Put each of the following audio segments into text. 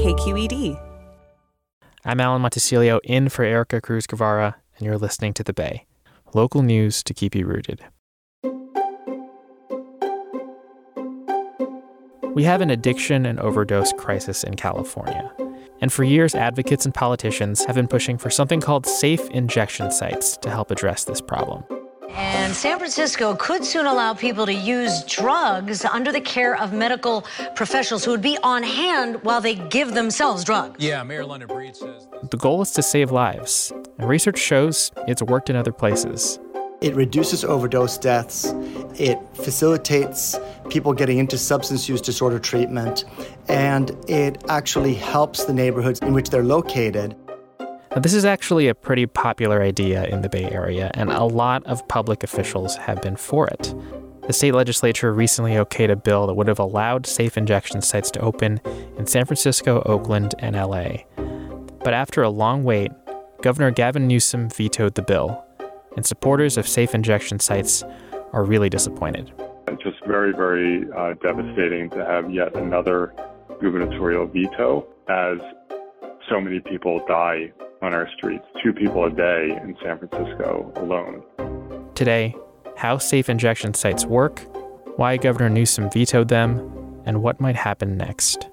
KQED. I'm Alan Montecillo in for Erica Cruz Guevara, and you're listening to The Bay local news to keep you rooted. We have an addiction and overdose crisis in California. And for years, advocates and politicians have been pushing for something called safe injection sites to help address this problem. And San Francisco could soon allow people to use drugs under the care of medical professionals who would be on hand while they give themselves drugs. Yeah, Mayor London Breed says. The goal is to save lives, and research shows it's worked in other places. It reduces overdose deaths, it facilitates people getting into substance use disorder treatment, and it actually helps the neighborhoods in which they're located. This is actually a pretty popular idea in the Bay Area, and a lot of public officials have been for it. The state legislature recently okayed a bill that would have allowed safe injection sites to open in San Francisco, Oakland, and LA. But after a long wait, Governor Gavin Newsom vetoed the bill, and supporters of safe injection sites are really disappointed. It's just very, very uh, devastating to have yet another gubernatorial veto as so many people die on our streets, two people a day in San Francisco alone. Today, how safe injection sites work, why Governor Newsom vetoed them, and what might happen next.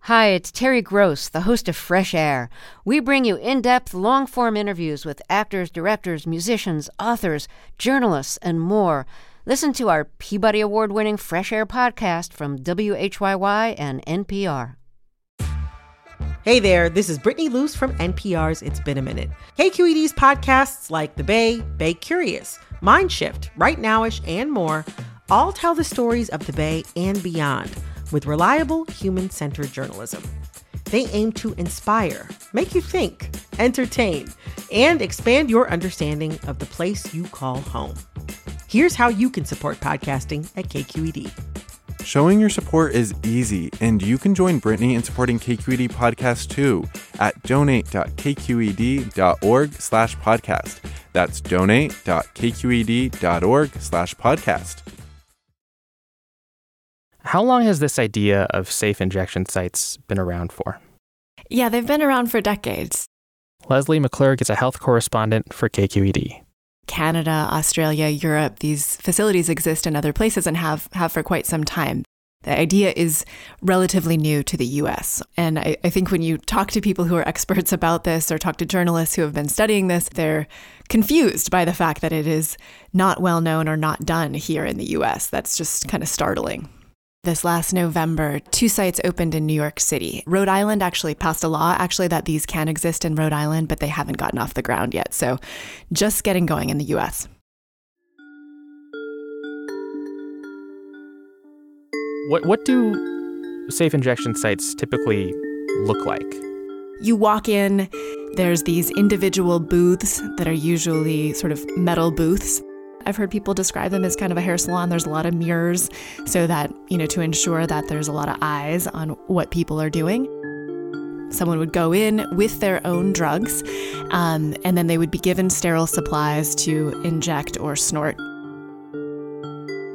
Hi, it's Terry Gross, the host of Fresh Air. We bring you in depth, long form interviews with actors, directors, musicians, authors, journalists, and more. Listen to our Peabody Award winning Fresh Air podcast from WHYY and NPR. Hey there, this is Brittany Luce from NPR's It's Been a Minute. KQED's podcasts like The Bay, Bay Curious, Mindshift, Right Nowish, and more all tell the stories of the Bay and beyond with reliable, human centered journalism. They aim to inspire, make you think, entertain, and expand your understanding of the place you call home. Here's how you can support podcasting at KQED. Showing your support is easy, and you can join Brittany in supporting KQED podcast too at donate.kqed.org slash podcast. That's donate.kqed.org slash podcast. How long has this idea of safe injection sites been around for? Yeah, they've been around for decades. Lesley McClurg is a health correspondent for KQED. Canada, Australia, Europe, these facilities exist in other places and have, have for quite some time. The idea is relatively new to the US. And I, I, think when you talk to people who are experts about this or talk to journalists who have been studying this, they're confused by the fact that it is not well known or not done here in the US. That's just kind of startling. This last November, two sites opened in New York City. Rhode Island actually passed a law, actually, that these can exist in Rhode Island, but they haven't gotten off the ground yet. So just getting going in the US. What, what do safe injection sites typically look like? You walk in, there's these individual booths that are usually sort of metal booths I've heard people describe them as kind of a hair salon. There's a lot of mirrors so that, you know, to ensure that there's a lot of eyes on what people are doing. Someone would go in with their own drugs, um, and then they would be given sterile supplies to inject or snort.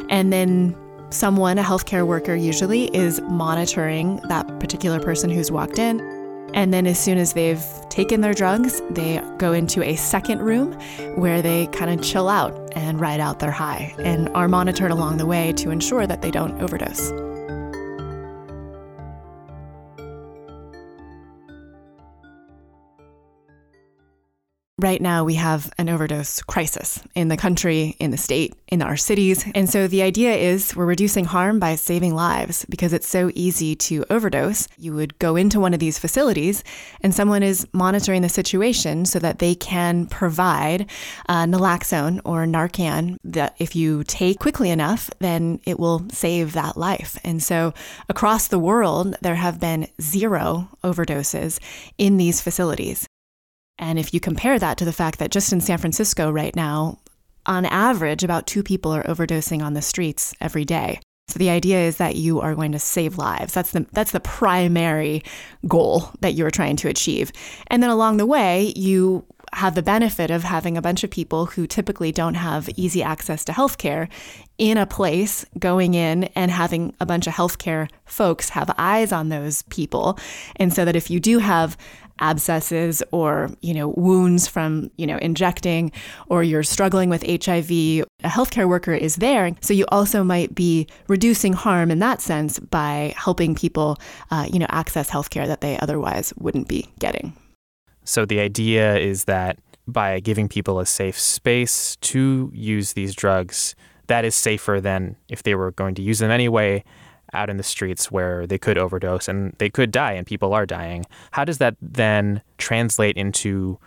And then someone, a healthcare worker usually, is monitoring that particular person who's walked in and then, as soon as they've taken their drugs, they go into a second room where they kind of chill out and ride out their high and are monitored along the way to ensure that they don't overdose. Right now we have an overdose crisis in the country, in the state, in our cities. And so the idea is we're reducing harm by saving lives because it's so easy to overdose. You would go into one of these facilities and someone is monitoring the situation so that they can provide uh, naloxone or Narcan that if you take quickly enough, then it will save that life. And so across the world, there have been zero overdoses in these facilities. And if you compare that to the fact that just in San Francisco right now, on average, about two people are overdosing on the streets every day. So the idea is that you are going to save lives. That's the that's the primary goal that you're trying to achieve. And then along the way, you have the benefit of having a bunch of people who typically don't have easy access to healthcare in a place going in and having a bunch of healthcare folks have eyes on those people. And so that if you do have abscesses or, you know, wounds from, you know, injecting or you're struggling with HIV, a healthcare worker is there. So you also might be reducing harm in that sense by helping people, uh, you know, access healthcare that they otherwise wouldn't be getting. So the idea is that by giving people a safe space to use these drugs, that is safer than if they were going to use them anyway out in the streets where they could overdose and they could die and people are dying. How does that then translate into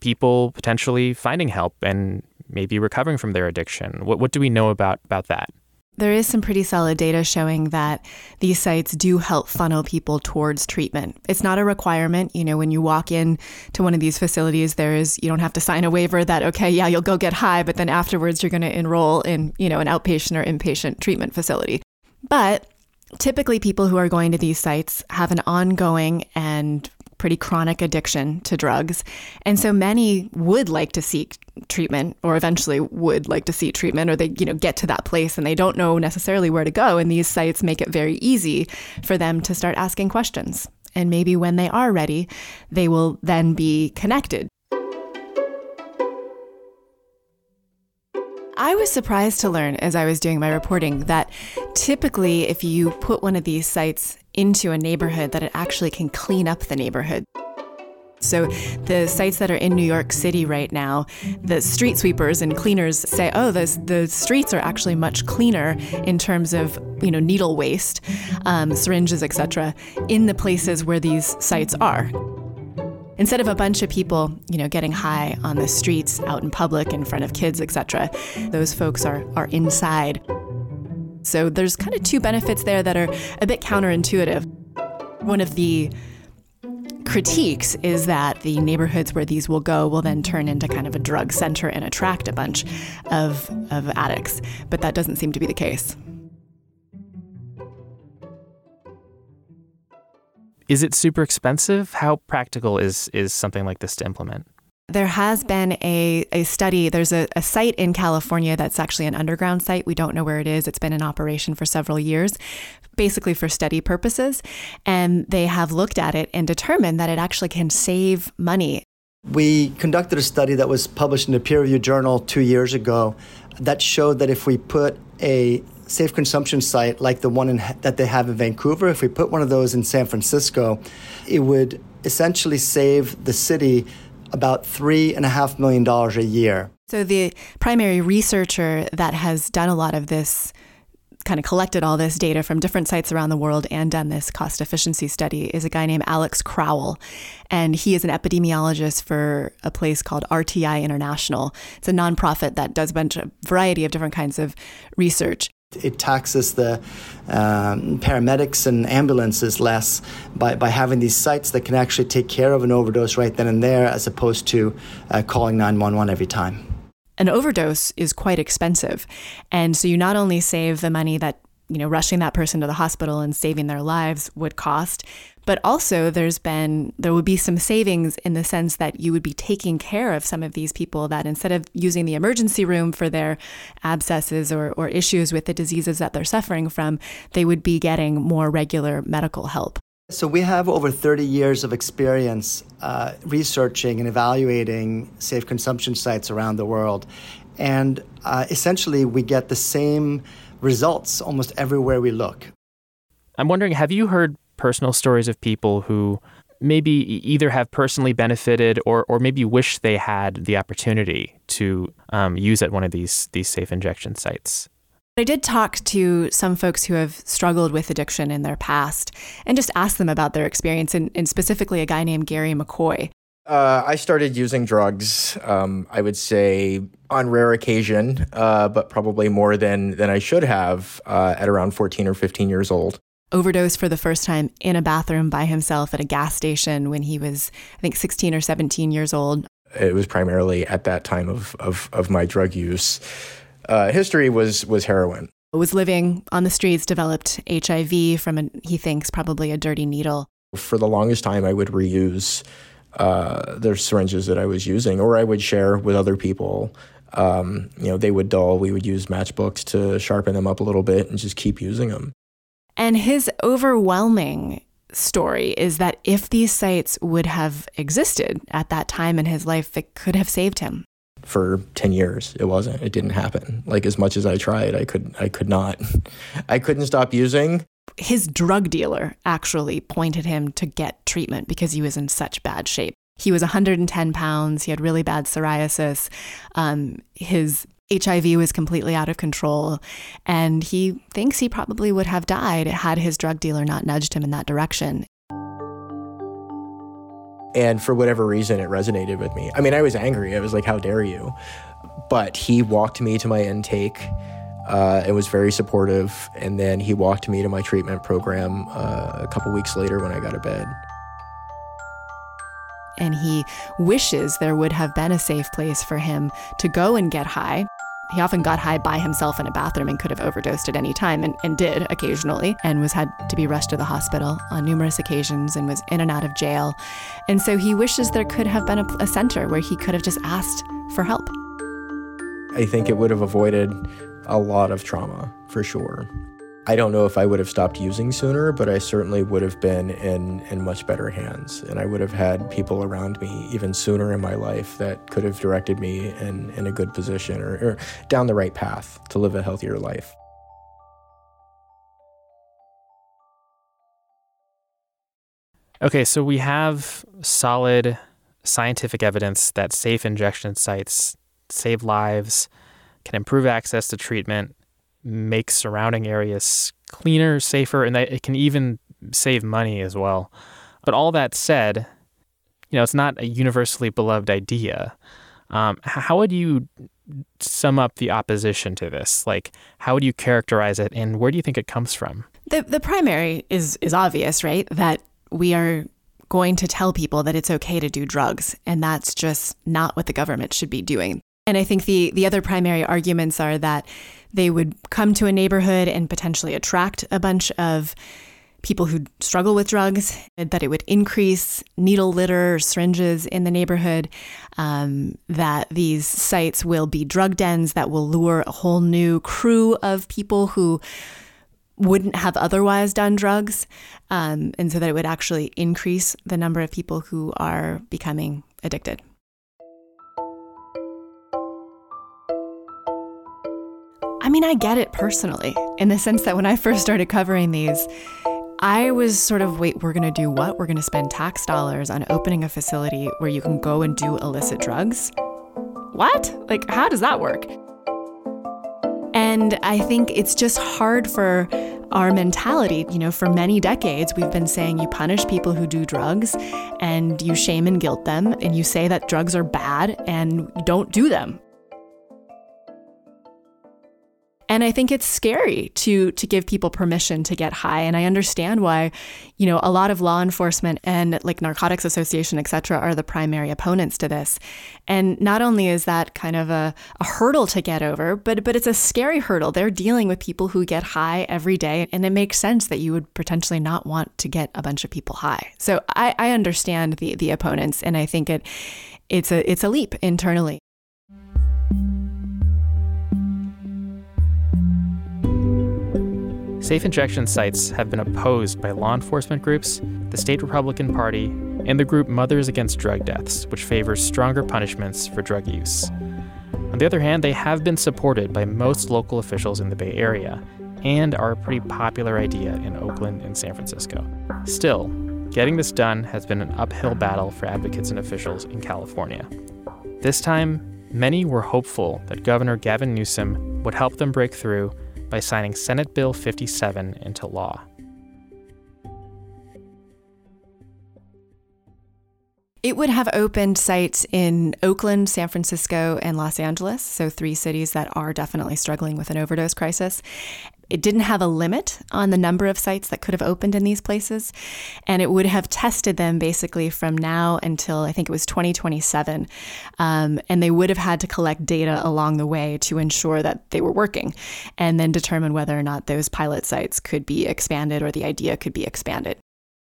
people potentially finding help and maybe recovering from their addiction? What, what do we know about, about that? There is some pretty solid data showing that these sites do help funnel people towards treatment. It's not a requirement. You know, when you walk in to one of these facilities, there is you don't have to sign a waiver that okay, yeah, you'll go get high, but then afterwards you're going to enroll in, you know, an outpatient or inpatient treatment facility. But typically people who are going to these sites have an ongoing and pretty chronic addiction to drugs. And so many would like to seek treatment or eventually would like to seek treatment or they, you know, get to that place and they don't know necessarily where to go. And these sites make it very easy for them to start asking questions. And maybe when they are ready, they will then be connected I was surprised to learn as I was doing my reporting that typically, if you put one of these sites into a neighborhood, that it actually can clean up the neighborhood. So, the sites that are in New York City right now, the street sweepers and cleaners say, oh, the, the streets are actually much cleaner in terms of, you know, needle waste, um, syringes, etc., in the places where these sites are instead of a bunch of people, you know, getting high on the streets, out in public, in front of kids, etc., those folks are are inside. So there's kind of two benefits there that are a bit counterintuitive. One of the critiques is that the neighborhoods where these will go will then turn into kind of a drug center and attract a bunch of, of addicts. But that doesn't seem to be the case. Is it super expensive? How practical is is something like this to implement? There has been a, a study. There's a, a site in California that's actually an underground site. We don't know where it is. It's been in operation for several years, basically for study purposes. And they have looked at it and determined that it actually can save money. We conducted a study that was published in a peer reviewed journal two years ago that showed that if we put a safe consumption site like the one in, that they have in Vancouver, if we put one of those in San Francisco, it would essentially save the city about three and a half million dollars a year. So the primary researcher that has done a lot of this kind of collected all this data from different sites around the world and done this cost efficiency study is a guy named Alex Kral. And he is an epidemiologist for a place called RTI International. It's a nonprofit that does a bunch of variety of different kinds of research. It taxes the um, paramedics and ambulances less by, by having these sites that can actually take care of an overdose right then and there as opposed to uh, calling 911 every time. An overdose is quite expensive. And so you not only save the money that you know, rushing that person to the hospital and saving their lives would cost. But also, there's been, there would be some savings in the sense that you would be taking care of some of these people that instead of using the emergency room for their abscesses or, or issues with the diseases that they're suffering from, they would be getting more regular medical help. So, we have over 30 years of experience uh, researching and evaluating safe consumption sites around the world. And uh, essentially, we get the same results almost everywhere we look. I'm wondering have you heard personal stories of people who maybe either have personally benefited or, or maybe wish they had the opportunity to um, use at one of these, these safe injection sites. I did talk to some folks who have struggled with addiction in their past and just asked them about their experience, and, and specifically a guy named Gary McCoy. Uh, I started using drugs, um, I would say, on rare occasion, uh, but probably more than, than I should have uh, at around 14 or 15 years old. Overdosed for the first time in a bathroom by himself at a gas station when he was, I think, 16 or 17 years old. It was primarily at that time of, of, of my drug use uh, history was was heroin. Was living on the streets, developed HIV from a, he thinks probably a dirty needle. For the longest time, I would reuse uh, the syringes that I was using, or I would share with other people. Um, you know, they would dull. We would use matchbooks to sharpen them up a little bit and just keep using them. And his overwhelming story is that if these sites would have existed at that time in his life, it could have saved him. For 10 years it wasn't. It didn't happen. Like as much as i tried i could i could not. I couldn't stop using. His drug dealer actually pointed him to get treatment because he was in such bad shape. He was 110 pounds. He had really bad psoriasis. Um, his hiv was completely out of control and he thinks he probably would have died had his drug dealer not nudged him in that direction and for whatever reason, it resonated with me. I mean, I was angry. I was like, how dare you? But he walked me to my intake uh, and was very supportive. And then he walked me to my treatment program uh, a couple weeks later when I got to bed. And he wishes there would have been a safe place for him to go and get high he often got high by himself in a bathroom and could have overdosed at any time and, and did occasionally, and was had to be rushed to the hospital on numerous occasions and was in and out of jail. And so he wishes there could have been a, a center where he could have just asked for help. I think it would have avoided a lot of trauma for sure. I don't know if I would have stopped using sooner, but I certainly would have been in, in much better hands. And I would have had people around me even sooner in my life that could have directed me in, in a good position or, or down the right path to live a healthier life. Okay, so we have solid scientific evidence that safe injection sites save lives, can improve access to treatment, make surrounding areas cleaner, safer, and that it can even save money as well. But all that said, you know, it's not a universally beloved idea. Um, how would you sum up the opposition to this? Like, how would you characterize it, and where do you think it comes from? The the primary is is obvious, right? That we are going to tell people that it's okay to do drugs, and that's just not what the government should be doing. And I think the the other primary arguments are that they would come to a neighborhood and potentially attract a bunch of people who struggle with drugs, that it would increase needle litter syringes in the neighborhood, um, that these sites will be drug dens that will lure a whole new crew of people who wouldn't have otherwise done drugs, um, and so that it would actually increase the number of people who are becoming addicted. I mean, I get it personally in the sense that when I first started covering these, I was sort of, wait, we're going to do what? We're going to spend tax dollars on opening a facility where you can go and do illicit drugs? What? Like, how does that work? And I think it's just hard for our mentality. You know, for many decades, we've been saying you punish people who do drugs and you shame and guilt them, and you say that drugs are bad and don't do them. And I think it's scary to to give people permission to get high. And I understand why, you know, a lot of law enforcement and like Narcotics Association, et cetera, are the primary opponents to this. And not only is that kind of a, a hurdle to get over, but but it's a scary hurdle. They're dealing with people who get high every day. And it makes sense that you would potentially not want to get a bunch of people high. So I, I understand the the opponents and I think it it's a it's a leap internally. Safe injection sites have been opposed by law enforcement groups, the state Republican Party, and the group Mothers Against Drug Deaths, which favors stronger punishments for drug use. On the other hand, they have been supported by most local officials in the Bay Area and are a pretty popular idea in Oakland and San Francisco. Still, getting this done has been an uphill battle for advocates and officials in California. This time, many were hopeful that Governor Gavin Newsom would help them break through by signing Senate Bill 57 into law. It would have opened sites in Oakland, San Francisco, and Los Angeles, so three cities that are definitely struggling with an overdose crisis. It didn't have a limit on the number of sites that could have opened in these places, and it would have tested them basically from now until I think it was 2027. Um, and they would have had to collect data along the way to ensure that they were working, and then determine whether or not those pilot sites could be expanded or the idea could be expanded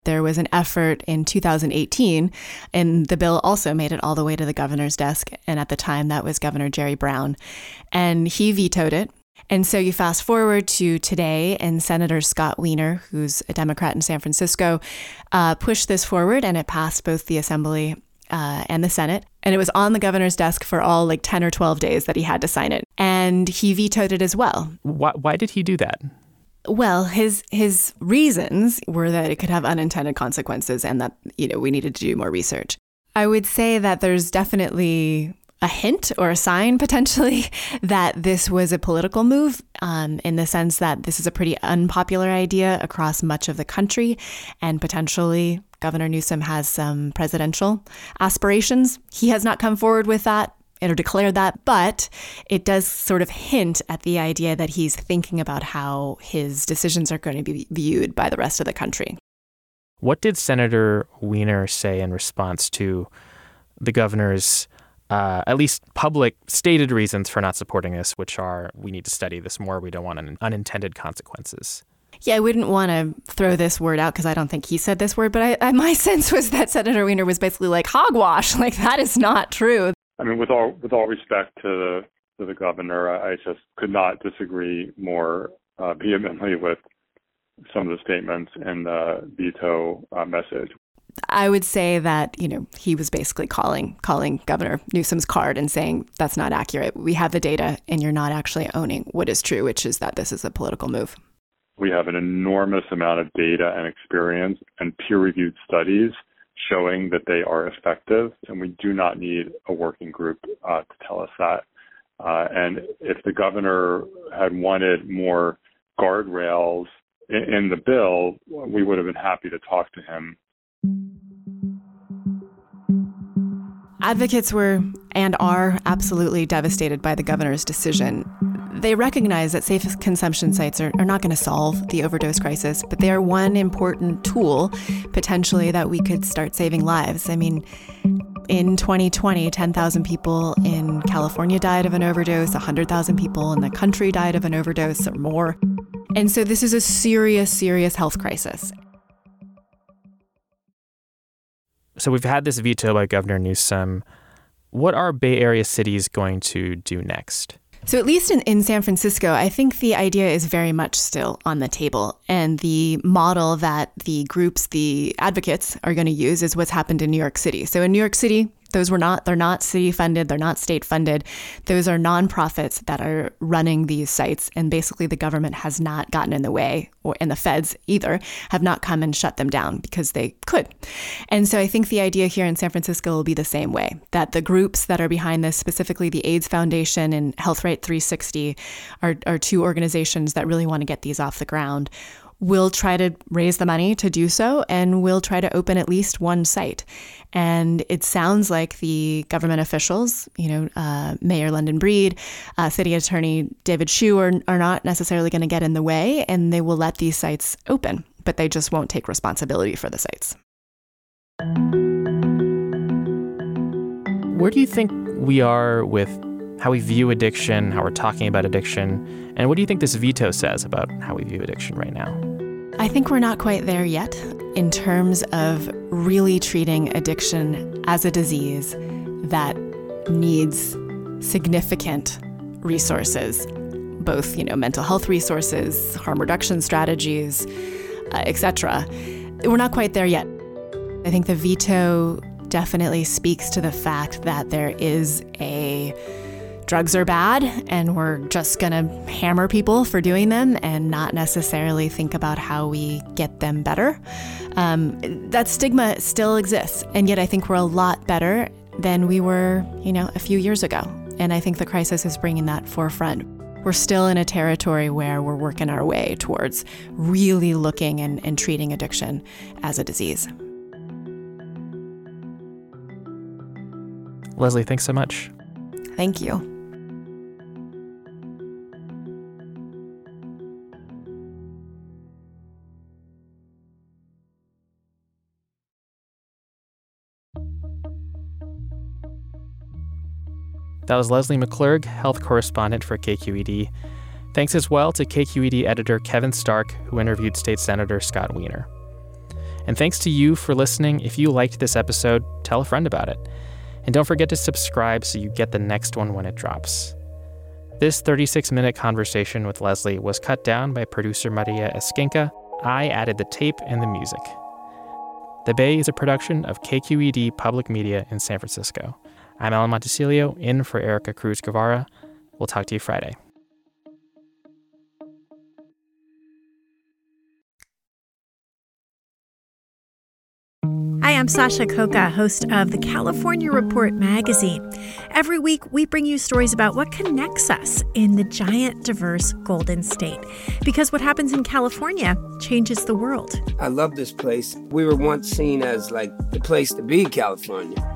there was an effort in 2018, and the bill also made it all the way to the governor's desk. And at the time, that was Governor Jerry Brown. And he vetoed it. And so you fast forward to today, and Senator Scott Wiener, who's a Democrat in San Francisco, uh, pushed this forward, and it passed both the Assembly uh, and the Senate. And it was on the governor's desk for all like 10 or 12 days that he had to sign it. And he vetoed it as well. Why, why did he do that? Well, his his reasons were that it could have unintended consequences and that, you know, we needed to do more research. I would say that there's definitely a hint or a sign potentially that this was a political move um, in the sense that this is a pretty unpopular idea across much of the country and potentially Governor Newsom has some presidential aspirations. He has not come forward with that or declared that, but it does sort of hint at the idea that he's thinking about how his decisions are going to be viewed by the rest of the country. What did Senator Wiener say in response to the governor's uh, at least public stated reasons for not supporting this, which are we need to study this more, we don't want un- unintended consequences? Yeah, I wouldn't want to throw this word out because I don't think he said this word, but I, I, my sense was that Senator Wiener was basically like hogwash. Like that is not true. I mean, with all with all respect to the to the governor, I just could not disagree more uh, vehemently with some of the statements in the veto uh, message. I would say that you know he was basically calling calling Governor Newsom's card and saying that's not accurate. We have the data, and you're not actually owning what is true, which is that this is a political move. We have an enormous amount of data and experience and peer-reviewed studies showing that they are effective, and we do not need a working group uh, to tell us that. Uh, and if the governor had wanted more guardrails in, in the bill, we would have been happy to talk to him. Advocates were and are absolutely devastated by the governor's decision. They recognize that safe consumption sites are, are not going to solve the overdose crisis, but they are one important tool potentially that we could start saving lives. I mean, in 2020, 10,000 people in California died of an overdose, 100,000 people in the country died of an overdose or more. And so this is a serious, serious health crisis. So we've had this veto by Governor Newsom. What are Bay Area cities going to do next? So, at least in, in San Francisco, I think the idea is very much still on the table. And the model that the groups, the advocates, are going to use is what's happened in New York City. So, in New York City, those were not, they're not city funded, they're not state funded. Those are nonprofits that are running these sites. And basically, the government has not gotten in the way, or and the feds either have not come and shut them down because they could. And so I think the idea here in San Francisco will be the same way that the groups that are behind this, specifically the AIDS Foundation and Health Right 360, are, are two organizations that really want to get these off the ground we'll try to raise the money to do so and we'll try to open at least one site. And it sounds like the government officials, you know, uh, Mayor London Breed, uh, City Attorney David Chiu, are, are not necessarily going to get in the way and they will let these sites open, but they just won't take responsibility for the sites. Where do you think we are with how we view addiction, how we're talking about addiction, and what do you think this veto says about how we view addiction right now? I think we're not quite there yet in terms of really treating addiction as a disease that needs significant resources, both, you know, mental health resources, harm reduction strategies, uh, etc. We're not quite there yet. I think the veto definitely speaks to the fact that there is a drugs are bad and we're just going to hammer people for doing them and not necessarily think about how we get them better. Um, that stigma still exists. And yet I think we're a lot better than we were, you know, a few years ago. And I think the crisis is bringing that forefront. We're still in a territory where we're working our way towards really looking and, and treating addiction as a disease. Lesley, thanks so much. Thank you. That was Lesley McClurg, health correspondent for KQED. Thanks as well to KQED editor Kevin Stark, who interviewed State Senator Scott Wiener. And thanks to you for listening. If you liked this episode, tell a friend about it. And don't forget to subscribe so you get the next one when it drops. This 36 minute conversation with Lesley was cut down by producer Maria Esquinca. I added the tape and the music. The Bay is a production of KQED Public Media in San Francisco. I'm Alan Montecillo, in for Erica Cruz Guevara. We'll talk to you Friday. Hi, I'm Sasha Khokha, host of the California Report magazine. Every week, we bring you stories about what connects us in the giant, diverse Golden State. Because what happens in California changes the world. I love this place. We were once seen as like the place to be, California.